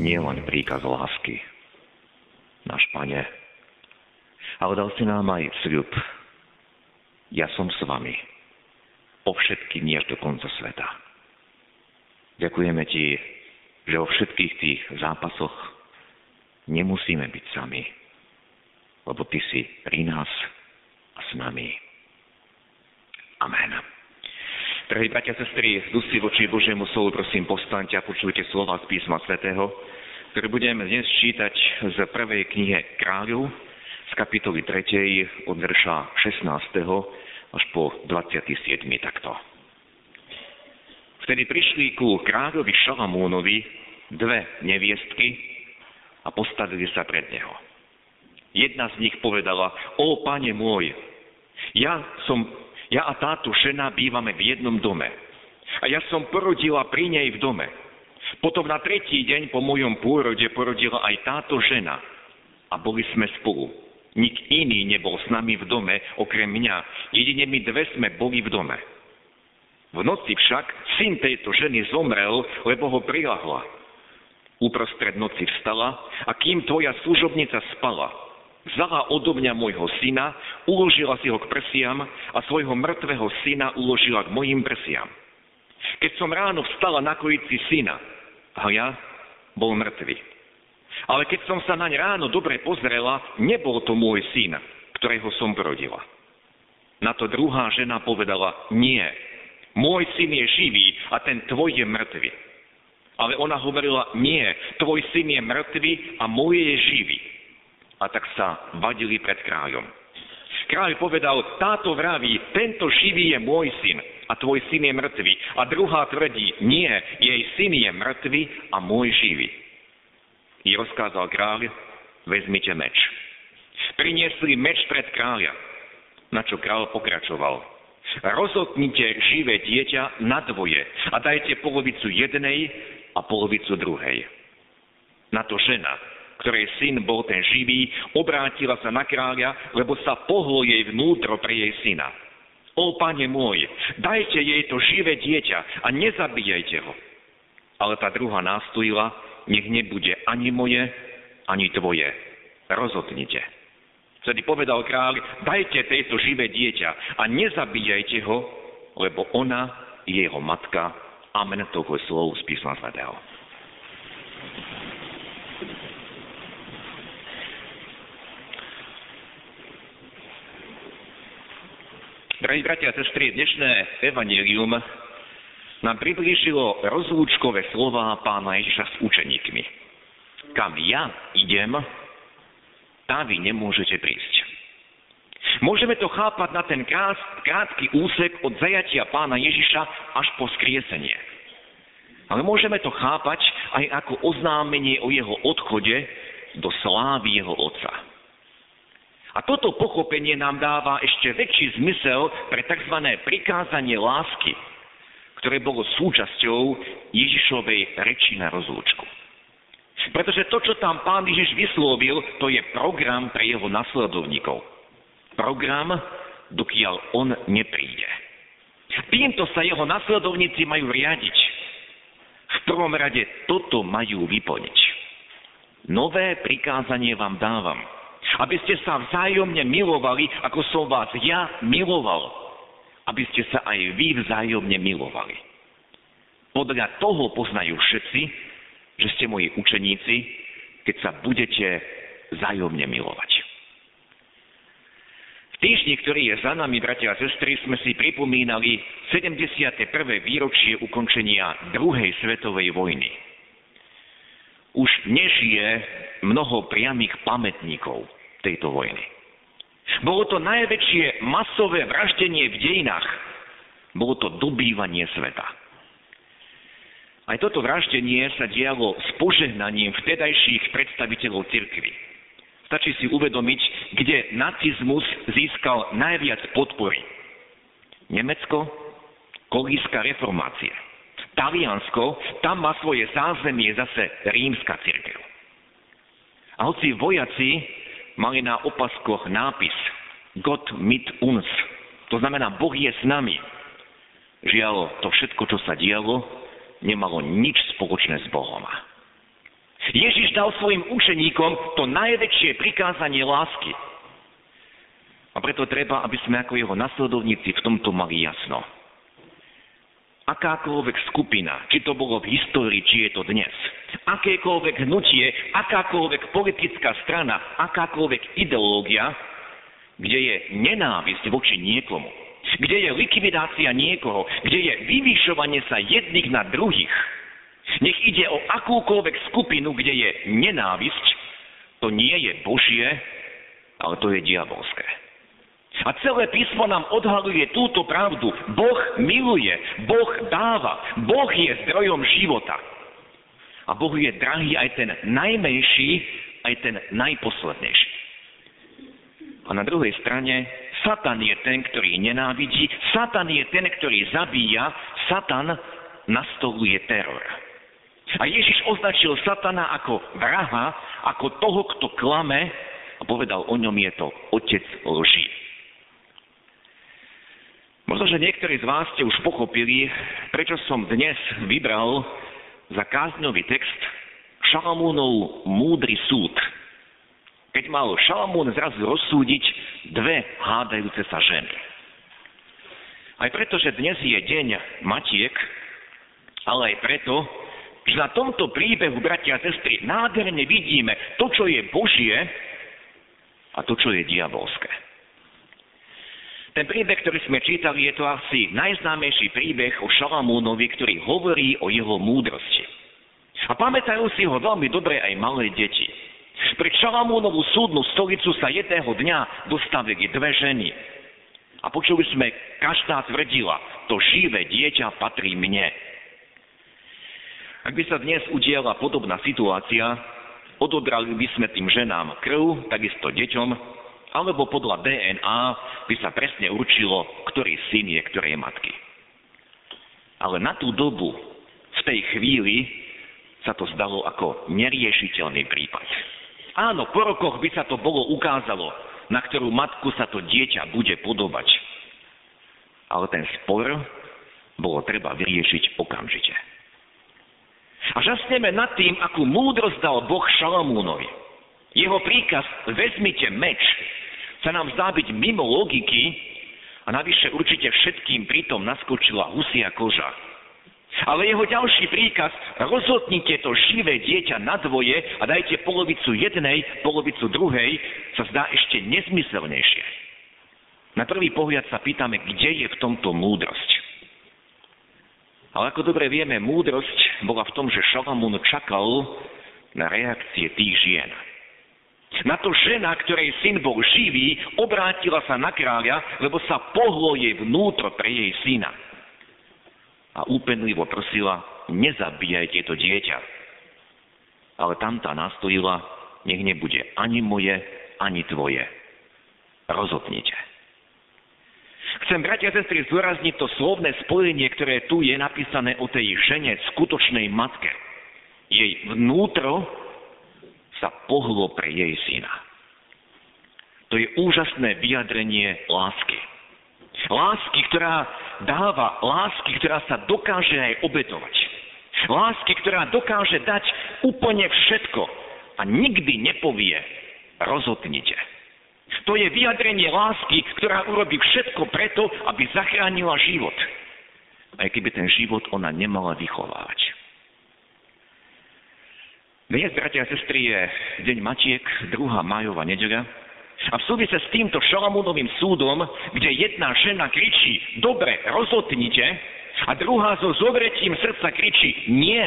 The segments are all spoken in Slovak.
nie len príkaz lásky, náš Pane, ale dal si nám aj sľub. Ja som s vami o všetky dni až do konca sveta. Ďakujeme Ti, že vo všetkých tých zápasoch nemusíme byť sami, lebo Ty si pri nás a s nami. Amen. Drahí bratia a sestry, z voči Božiemu slovu prosím postaňte a počujte slova z písma svätého, ktoré budeme dnes čítať z prvej knihe Kráľov, z kapitoly 3. od verša 16. až po 27. takto. Vtedy prišli ku kráľovi Šalamúnovi dve neviestky a postavili sa pred neho. Jedna z nich povedala, o pane môj, ja som ja a táto žena bývame v jednom dome. A ja som porodila pri nej v dome. Potom na tretí deň po mojom pôrode porodila aj táto žena. A boli sme spolu. Nik iný nebol s nami v dome, okrem mňa. Jedine my dve sme boli v dome. V noci však syn tejto ženy zomrel, lebo ho prilahla. Uprostred noci vstala a kým tvoja služobnica spala, Vzala odo mňa môjho syna, uložila si ho k prsiam a svojho mŕtvého syna uložila k mojim prsiam. Keď som ráno vstala na kojici syna, a ja bol mŕtvy. Ale keď som sa naň ráno dobre pozrela, nebol to môj syn, ktorého som porodila. Na to druhá žena povedala, nie, môj syn je živý a ten tvoj je mŕtvy. Ale ona hovorila, nie, tvoj syn je mŕtvy a môj je živý a tak sa vadili pred kráľom. Kráľ povedal, táto vraví, tento živý je môj syn a tvoj syn je mŕtvy. A druhá tvrdí, nie, jej syn je mŕtvy a môj živý. I rozkázal kráľ, vezmite meč. Priniesli meč pred kráľa, na čo kráľ pokračoval. Rozotnite živé dieťa na dvoje a dajte polovicu jednej a polovicu druhej. Na to žena, ktorej syn bol ten živý, obrátila sa na kráľa, lebo sa pohlo jej vnútro pre jej syna. O pane môj, dajte jej to živé dieťa a nezabíjajte ho. Ale tá druhá nástojila, nech nebude ani moje, ani tvoje. Rozhodnite. Vtedy povedal kráľ, dajte tejto živé dieťa a nezabíjajte ho, lebo ona je jeho matka. Amen. Je slov z písma svätého. Drahí bratia a sestry, dnešné evanelium nám priblížilo rozlúčkové slova pána Ježiša s učeníkmi. Kam ja idem, tam vy nemôžete prísť. Môžeme to chápať na ten krátky úsek od zajatia pána Ježiša až po skriesenie. Ale môžeme to chápať aj ako oznámenie o jeho odchode do slávy jeho otca. A toto pochopenie nám dáva ešte väčší zmysel pre tzv. prikázanie lásky, ktoré bolo súčasťou Ježišovej reči na rozlúčku. Pretože to, čo tam pán Ježiš vyslovil, to je program pre jeho nasledovníkov. Program, dokiaľ on nepríde. Týmto sa jeho nasledovníci majú riadiť. V prvom rade toto majú vyplniť. Nové prikázanie vám dávam – aby ste sa vzájomne milovali, ako som vás ja miloval. Aby ste sa aj vy vzájomne milovali. Podľa toho poznajú všetci, že ste moji učeníci, keď sa budete vzájomne milovať. V týždni, ktorý je za nami, bratia a sestry, sme si pripomínali 71. výročie ukončenia druhej svetovej vojny. Už nežije mnoho priamých pamätníkov tejto vojny. Bolo to najväčšie masové vraždenie v dejinách. Bolo to dobývanie sveta. Aj toto vraždenie sa dialo s požehnaním vtedajších predstaviteľov cirkvy. Stačí si uvedomiť, kde nacizmus získal najviac podpory. Nemecko, kolíska reformácie. Taliansko, tam má svoje zázemie zase rímska cirkev. A hoci vojaci mali na opaskoch nápis Gott mit uns, to znamená Boh je s nami. Žiaľ, to všetko, čo sa dialo, nemalo nič spoločné s Bohom. Ježiš dal svojim učeníkom to najväčšie prikázanie lásky. A preto treba, aby sme ako jeho nasledovníci v tomto mali jasno. Akákoľvek skupina, či to bolo v histórii, či je to dnes, akékoľvek hnutie, akákoľvek politická strana, akákoľvek ideológia, kde je nenávisť voči niekomu, kde je likvidácia niekoho, kde je vyvyšovanie sa jedných na druhých. Nech ide o akúkoľvek skupinu, kde je nenávisť, to nie je Božie, ale to je diabolské. A celé písmo nám odhaluje túto pravdu. Boh miluje, Boh dáva, Boh je zdrojom života. A Bohu je drahý aj ten najmenší, aj ten najposlednejší. A na druhej strane Satan je ten, ktorý nenávidí, Satan je ten, ktorý zabíja, Satan nastoluje teror. A Ježiš označil Satana ako vraha, ako toho, kto klame a povedal o ňom je to otec lží. Možno, že niektorí z vás ste už pochopili, prečo som dnes vybral za kázňový text Šalamúnov múdry súd keď mal Šalamún zrazu rozsúdiť dve hádajúce sa ženy. Aj preto, že dnes je deň Matiek, ale aj preto, že na tomto príbehu, bratia a sestry, nádherne vidíme to, čo je Božie a to, čo je diabolské. Ten príbeh, ktorý sme čítali, je to asi najznámejší príbeh o Šalamúnovi, ktorý hovorí o jeho múdrosti. A pamätajú si ho veľmi dobre aj malé deti. Pred Šalamúnovú súdnu stolicu sa jedného dňa dostavili dve ženy. A počuli sme, každá tvrdila, to živé dieťa patrí mne. Ak by sa dnes udiela podobná situácia, odobrali by sme tým ženám krv, takisto deťom, alebo podľa DNA by sa presne určilo, ktorý syn je ktorej matky. Ale na tú dobu, v tej chvíli, sa to zdalo ako neriešiteľný prípad. Áno, po rokoch by sa to bolo ukázalo, na ktorú matku sa to dieťa bude podobať. Ale ten spor bolo treba vyriešiť okamžite. A žasneme nad tým, akú múdrosť dal Boh Šalamúnovi. Jeho príkaz vezmite meč sa nám zdá byť mimo logiky a navyše určite všetkým pritom naskočila husia koža. Ale jeho ďalší príkaz, rozhodnite to živé dieťa na dvoje a dajte polovicu jednej, polovicu druhej, sa zdá ešte nezmyselnejšie. Na prvý pohľad sa pýtame, kde je v tomto múdrosť. Ale ako dobre vieme, múdrosť bola v tom, že Šalamún čakal na reakcie tých žien. Na to žena, ktorej syn bol živý, obrátila sa na kráľa, lebo sa pohlo jej vnútro pre jej syna a úpenlivo prosila, nezabíjajte to dieťa. Ale tamta nastojila, nech nebude ani moje, ani tvoje. Rozhodnite. Chcem, bratia a sestry, zdôrazniť to slovné spojenie, ktoré tu je napísané o tej žene, skutočnej matke. Jej vnútro sa pohlo pre jej syna. To je úžasné vyjadrenie lásky. Lásky, ktorá dáva, lásky, ktorá sa dokáže aj obetovať. Lásky, ktorá dokáže dať úplne všetko a nikdy nepovie rozhodnite. To je vyjadrenie lásky, ktorá urobí všetko preto, aby zachránila život. Aj keby ten život ona nemala vychovávať. Dnes, bratia a sestry, je Deň Matiek, 2. majová nedeľa. A v súvise s týmto Šalamúnovým súdom, kde jedna žena kričí, dobre, rozhodnite, a druhá so zovretím srdca kričí, nie,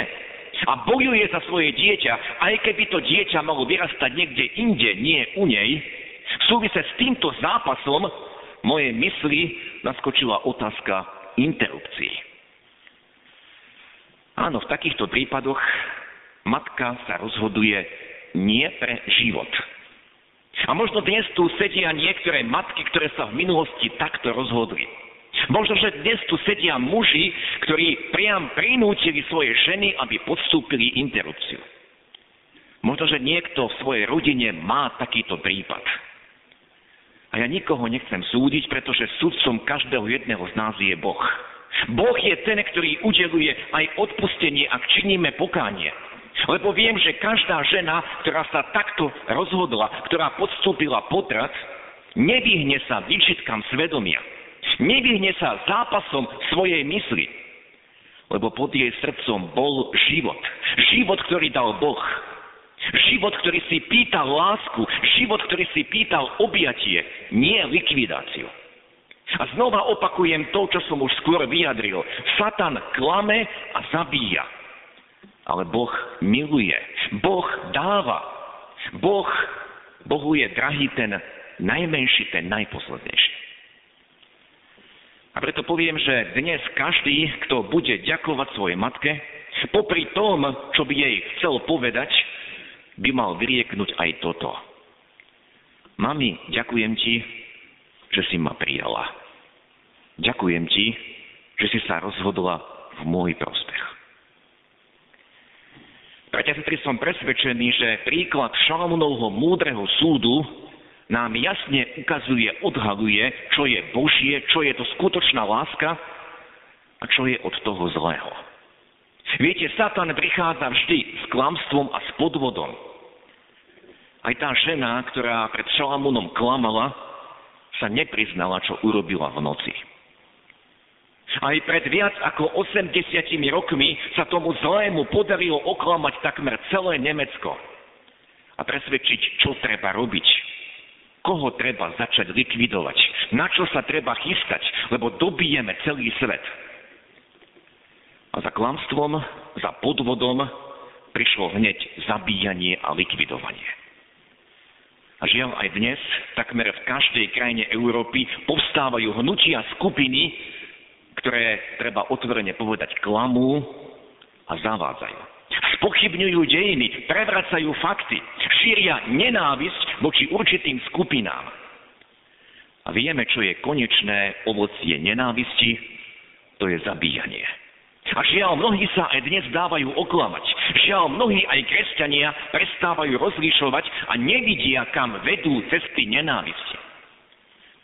a bojuje za svoje dieťa, aj keby to dieťa malo vyrastať niekde inde, nie u nej, v súvise s týmto zápasom moje mysli naskočila otázka interrupcií. Áno, v takýchto prípadoch matka sa rozhoduje nie pre život. A možno dnes tu sedia niektoré matky, ktoré sa v minulosti takto rozhodli. Možno, že dnes tu sedia muži, ktorí priam prinútili svoje ženy, aby podstúpili interrupciu. Možno, že niekto v svojej rodine má takýto prípad. A ja nikoho nechcem súdiť, pretože sudcom každého jedného z nás je Boh. Boh je ten, ktorý udeluje aj odpustenie, ak činíme pokánie. Lebo viem, že každá žena, ktorá sa takto rozhodla, ktorá podstúpila potrat, nevyhne sa výčitkam svedomia. Nevyhne sa zápasom svojej mysli. Lebo pod jej srdcom bol život. Život, ktorý dal Boh. Život, ktorý si pýtal lásku. Život, ktorý si pýtal objatie, nie likvidáciu. A znova opakujem to, čo som už skôr vyjadril. Satan klame a zabíja. Ale Boh miluje. Boh dáva. Boh, Bohu je drahý ten najmenší, ten najposlednejší. A preto poviem, že dnes každý, kto bude ďakovať svojej matke, popri tom, čo by jej chcel povedať, by mal vyrieknúť aj toto. Mami, ďakujem ti, že si ma prijala. Ďakujem ti, že si sa rozhodla v môj prospech. Bratia sestry, som presvedčený, že príklad Šalamúnovho múdreho súdu nám jasne ukazuje, odhaluje, čo je Božie, čo je to skutočná láska a čo je od toho zlého. Viete, Satan prichádza vždy s klamstvom a s podvodom. Aj tá žena, ktorá pred Šalamúnom klamala, sa nepriznala, čo urobila v noci. Aj pred viac ako 80 rokmi sa tomu zlému podarilo oklamať takmer celé Nemecko a presvedčiť, čo treba robiť. Koho treba začať likvidovať? Na čo sa treba chystať? Lebo dobijeme celý svet. A za klamstvom, za podvodom prišlo hneď zabíjanie a likvidovanie. A žiaľ aj dnes, takmer v každej krajine Európy, povstávajú hnutia skupiny, ktoré treba otvorene povedať klamú a zavádzajú. Spochybňujú dejiny, prevracajú fakty, šíria nenávisť voči určitým skupinám. A vieme, čo je konečné ovocie nenávisti, to je zabíjanie. A žiaľ, mnohí sa aj dnes dávajú oklamať. Žiaľ, mnohí aj kresťania prestávajú rozlišovať a nevidia, kam vedú cesty nenávisti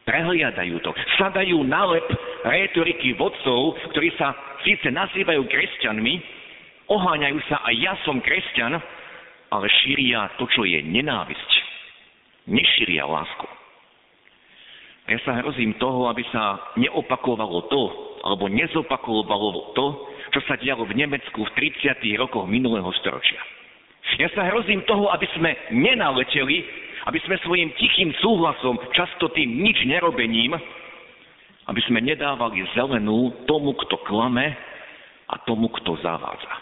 prehliadajú to, sadajú na lep rétoriky vodcov, ktorí sa síce nazývajú kresťanmi, oháňajú sa aj ja som kresťan, ale šíria to, čo je nenávisť. Nešíria lásku. Ja sa hrozím toho, aby sa neopakovalo to, alebo nezopakovalo to, čo sa dialo v Nemecku v 30. rokoch minulého storočia. Ja sa hrozím toho, aby sme nenaleteli aby sme svojim tichým súhlasom, často tým nič nerobením, aby sme nedávali zelenú tomu, kto klame a tomu, kto zavádza.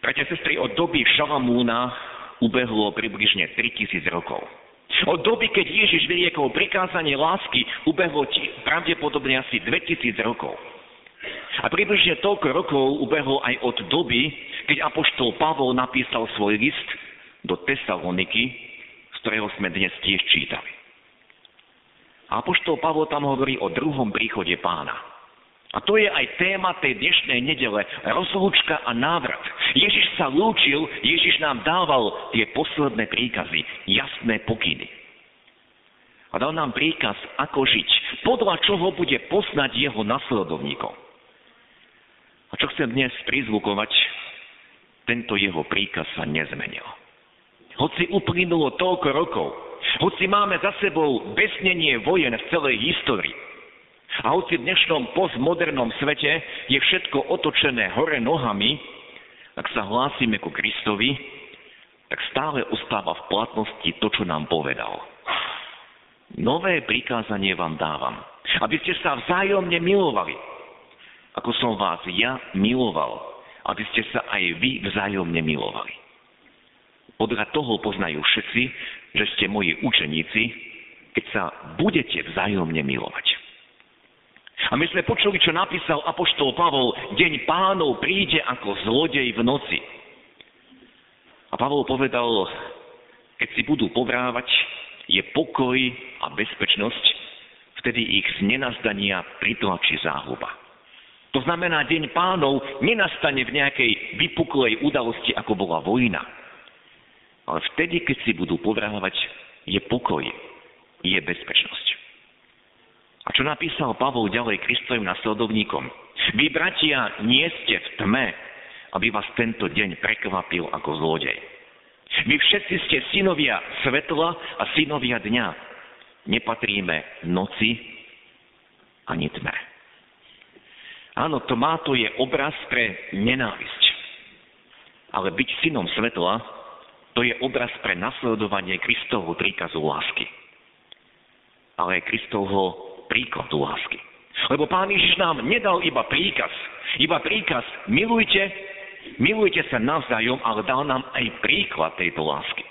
Bratia sestry, od doby Šalamúna ubehlo približne 3000 rokov. Od doby, keď Ježiš vyriekol prikázanie lásky, ubehlo ti pravdepodobne asi 2000 rokov. A približne toľko rokov ubehlo aj od doby, keď apoštol Pavol napísal svoj list, do Tesaloniky, z ktorého sme dnes tiež čítali. A apoštol Pavol tam hovorí o druhom príchode pána. A to je aj téma tej dnešnej nedele. Rozlúčka a návrat. Ježiš sa lúčil, Ježiš nám dával tie posledné príkazy, jasné pokyny. A dal nám príkaz, ako žiť, podľa čoho bude poznať jeho nasledovníkov. A čo chcem dnes prizvukovať, tento jeho príkaz sa nezmenil. Hoci uplynulo toľko rokov, hoci máme za sebou besnenie vojen v celej histórii, a hoci v dnešnom postmodernom svete je všetko otočené hore nohami, ak sa hlásime ku Kristovi, tak stále ostáva v platnosti to, čo nám povedal. Nové prikázanie vám dávam, aby ste sa vzájomne milovali, ako som vás ja miloval, aby ste sa aj vy vzájomne milovali. Podľa toho poznajú všetci, že ste moji učeníci, keď sa budete vzájomne milovať. A my sme počuli, čo napísal Apoštol Pavol, deň pánov príde ako zlodej v noci. A Pavol povedal, keď si budú povrávať, je pokoj a bezpečnosť, vtedy ich z nenazdania pritlačí záhuba. To znamená, deň pánov nenastane v nejakej vypuklej udalosti, ako bola vojna. Ale vtedy, keď si budú povrávať, je pokoj, je bezpečnosť. A čo napísal Pavol ďalej Kristovým nasledovníkom? Vy, bratia, nie ste v tme, aby vás tento deň prekvapil ako zlodej. Vy všetci ste synovia svetla a synovia dňa. Nepatríme noci ani tme. Áno, tma to je obraz pre nenávisť. Ale byť synom svetla, to je obraz pre nasledovanie Kristovho príkazu lásky. Ale Kristovho príkladu lásky. Lebo Pán Ježiš nám nedal iba príkaz, iba príkaz milujte, milujte sa navzájom, ale dal nám aj príklad tejto lásky.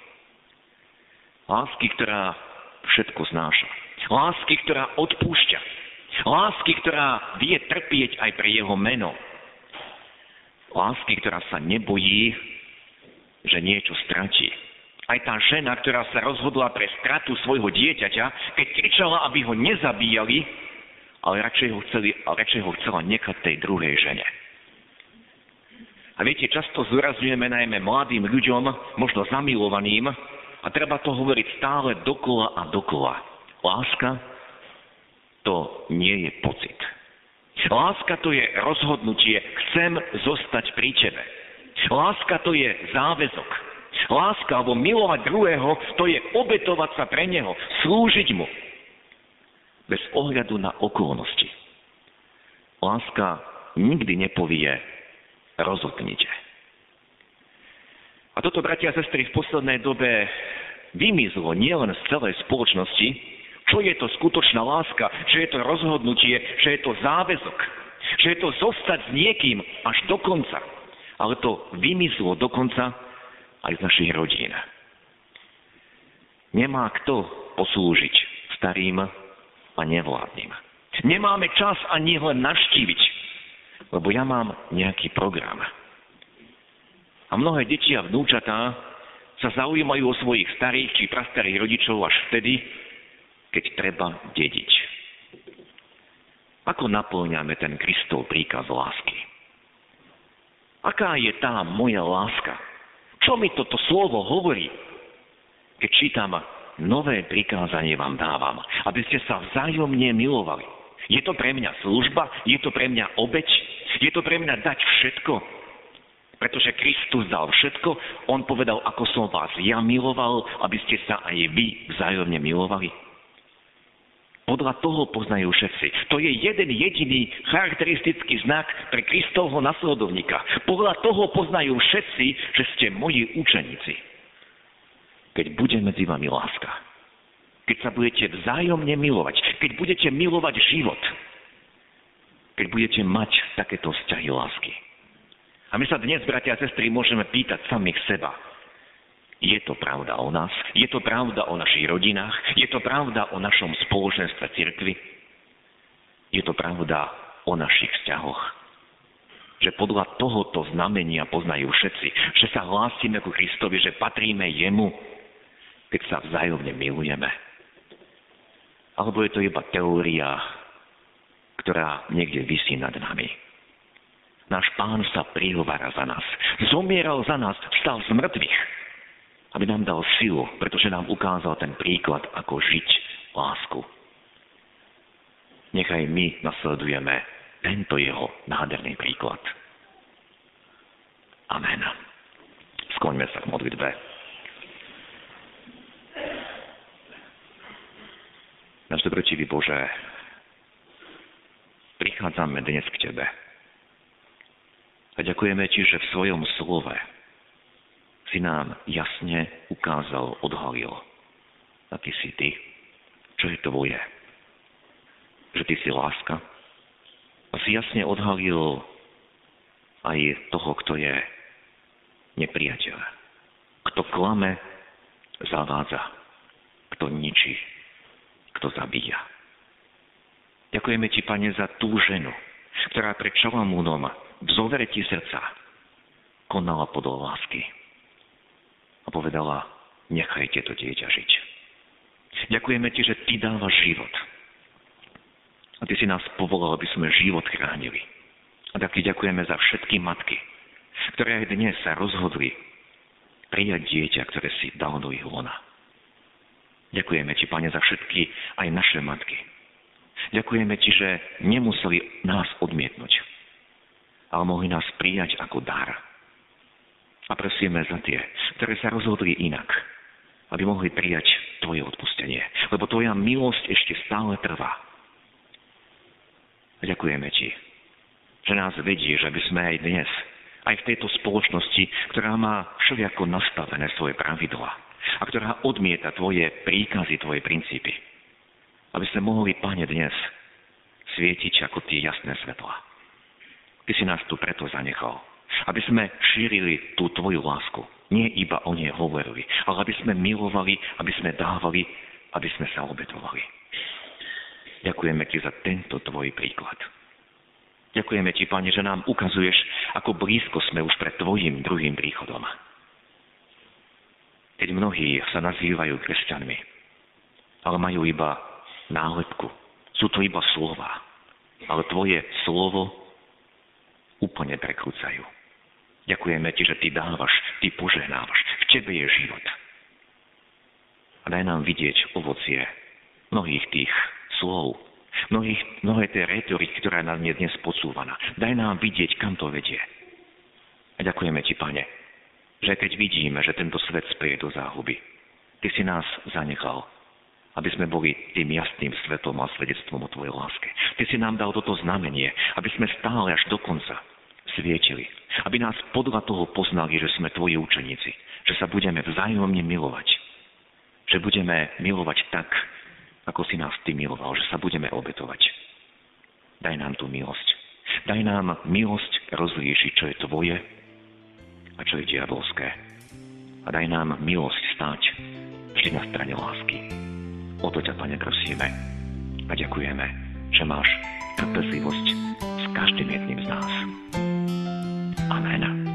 Lásky, ktorá všetko znáša. Lásky, ktorá odpúšťa. Lásky, ktorá vie trpieť aj pre jeho meno. Lásky, ktorá sa nebojí, že niečo stratí aj tá žena, ktorá sa rozhodla pre stratu svojho dieťaťa, keď kričala, aby ho nezabíjali, ale radšej ho, chceli, ale radšej ho chcela nechať tej druhej žene. A viete, často zúrazňujeme najmä mladým ľuďom, možno zamilovaným, a treba to hovoriť stále dokola a dokola. Láska to nie je pocit. Láska to je rozhodnutie, chcem zostať pri tebe. Láska to je záväzok. Láska alebo milovať druhého, to je obetovať sa pre neho, slúžiť mu. Bez ohľadu na okolnosti. Láska nikdy nepovie rozhodnite. A toto, bratia a sestry, v poslednej dobe vymizlo nielen z celej spoločnosti, čo je to skutočná láska, že je to rozhodnutie, že je to záväzok, že je to zostať s niekým až do konca. Ale to vymizlo dokonca aj z našich rodín. Nemá kto poslúžiť starým a nevládnym. Nemáme čas ani len navštíviť, lebo ja mám nejaký program. A mnohé deti a vnúčatá sa zaujímajú o svojich starých či prastarých rodičov až vtedy, keď treba dediť. Ako naplňame ten Kristov príkaz lásky? Aká je tá moja láska? Čo mi toto slovo hovorí? Keď čítam, nové prikázanie vám dávam, aby ste sa vzájomne milovali. Je to pre mňa služba? Je to pre mňa obeď? Je to pre mňa dať všetko? Pretože Kristus dal všetko, On povedal, ako som vás ja miloval, aby ste sa aj vy vzájomne milovali. Podľa toho poznajú všetci. To je jeden jediný charakteristický znak pre Kristovho nasledovníka. Podľa toho poznajú všetci, že ste moji učeníci. Keď bude medzi vami láska. Keď sa budete vzájomne milovať. Keď budete milovať život. Keď budete mať takéto vzťahy lásky. A my sa dnes, bratia a sestry, môžeme pýtať samých seba. Je to pravda o nás? Je to pravda o našich rodinách? Je to pravda o našom spoločenstve cirkvi? Je to pravda o našich vzťahoch? Že podľa tohoto znamenia poznajú všetci, že sa hlásime ku Kristovi, že patríme Jemu, keď sa vzájomne milujeme. Alebo je to iba teória, ktorá niekde vysí nad nami. Náš pán sa prihovára za nás. Zomieral za nás, vstal z mŕtvych aby nám dal silu, pretože nám ukázal ten príklad, ako žiť lásku. Nechaj my nasledujeme tento jeho nádherný príklad. Amen. Skloňme sa k modlitbe. Náš dobročivý Bože, prichádzame dnes k Tebe. A ďakujeme Ti, že v svojom slove si nám jasne ukázal, odhalil. A ty si ty. Čo je tvoje? Že ty si láska. A si jasne odhalil aj toho, kto je nepriateľ. Kto klame, zavádza. Kto ničí, kto zabíja. Ďakujeme Ti, Pane, za tú ženu, ktorá pred Šalamúnom v zoveretí srdca konala podľa lásky a povedala, nechajte to dieťa žiť. Ďakujeme Ti, že Ty dávaš život. A Ty si nás povolal, aby sme život chránili. A tak Ti ďakujeme za všetky matky, ktoré aj dnes sa rozhodli prijať dieťa, ktoré si dal do ich lona. Ďakujeme Ti, Pane, za všetky aj naše matky. Ďakujeme Ti, že nemuseli nás odmietnúť, ale mohli nás prijať ako dar. A prosíme za tie, ktoré sa rozhodli inak, aby mohli prijať Tvoje odpustenie. Lebo Tvoja milosť ešte stále trvá. A ďakujeme Ti, že nás vedieš, aby sme aj dnes aj v tejto spoločnosti, ktorá má všelijako nastavené svoje pravidlá a ktorá odmieta tvoje príkazy, tvoje princípy. Aby sme mohli, Pane, dnes svietiť ako tie jasné svetla. Ty si nás tu preto zanechal. Aby sme šírili tú tvoju lásku. Nie iba o nej hovorili, ale aby sme milovali, aby sme dávali, aby sme sa obetovali. Ďakujeme ti za tento tvoj príklad. Ďakujeme Ti, Pane, že nám ukazuješ, ako blízko sme už pred Tvojim druhým príchodom. Keď mnohí sa nazývajú kresťanmi, ale majú iba nálepku. Sú to iba slova. Ale Tvoje slovo úplne prekrúcajú. Ďakujeme Ti, že Ty dávaš, Ty požehnávaš. V Tebe je život. A daj nám vidieť ovocie mnohých tých slov, mnohých, mnohé tie retoriky, ktorá nám je dnes podsúvaná. Daj nám vidieť, kam to vedie. A ďakujeme Ti, Pane, že keď vidíme, že tento svet speje do záhuby, Ty si nás zanechal, aby sme boli tým jasným svetom a svedectvom o Tvojej láske. Ty si nám dal toto znamenie, aby sme stále až do konca svietili. Aby nás podľa toho poznali, že sme Tvoji učeníci. Že sa budeme vzájomne milovať. Že budeme milovať tak, ako si nás Ty miloval, že sa budeme obetovať. Daj nám tú milosť. Daj nám milosť rozlíšiť, čo je Tvoje a čo je diabolské. A daj nám milosť stáť vždy na strane lásky. O to ťa, Pane, prosíme a ďakujeme, že máš trpezlivosť s každým jedným z nás. Amen.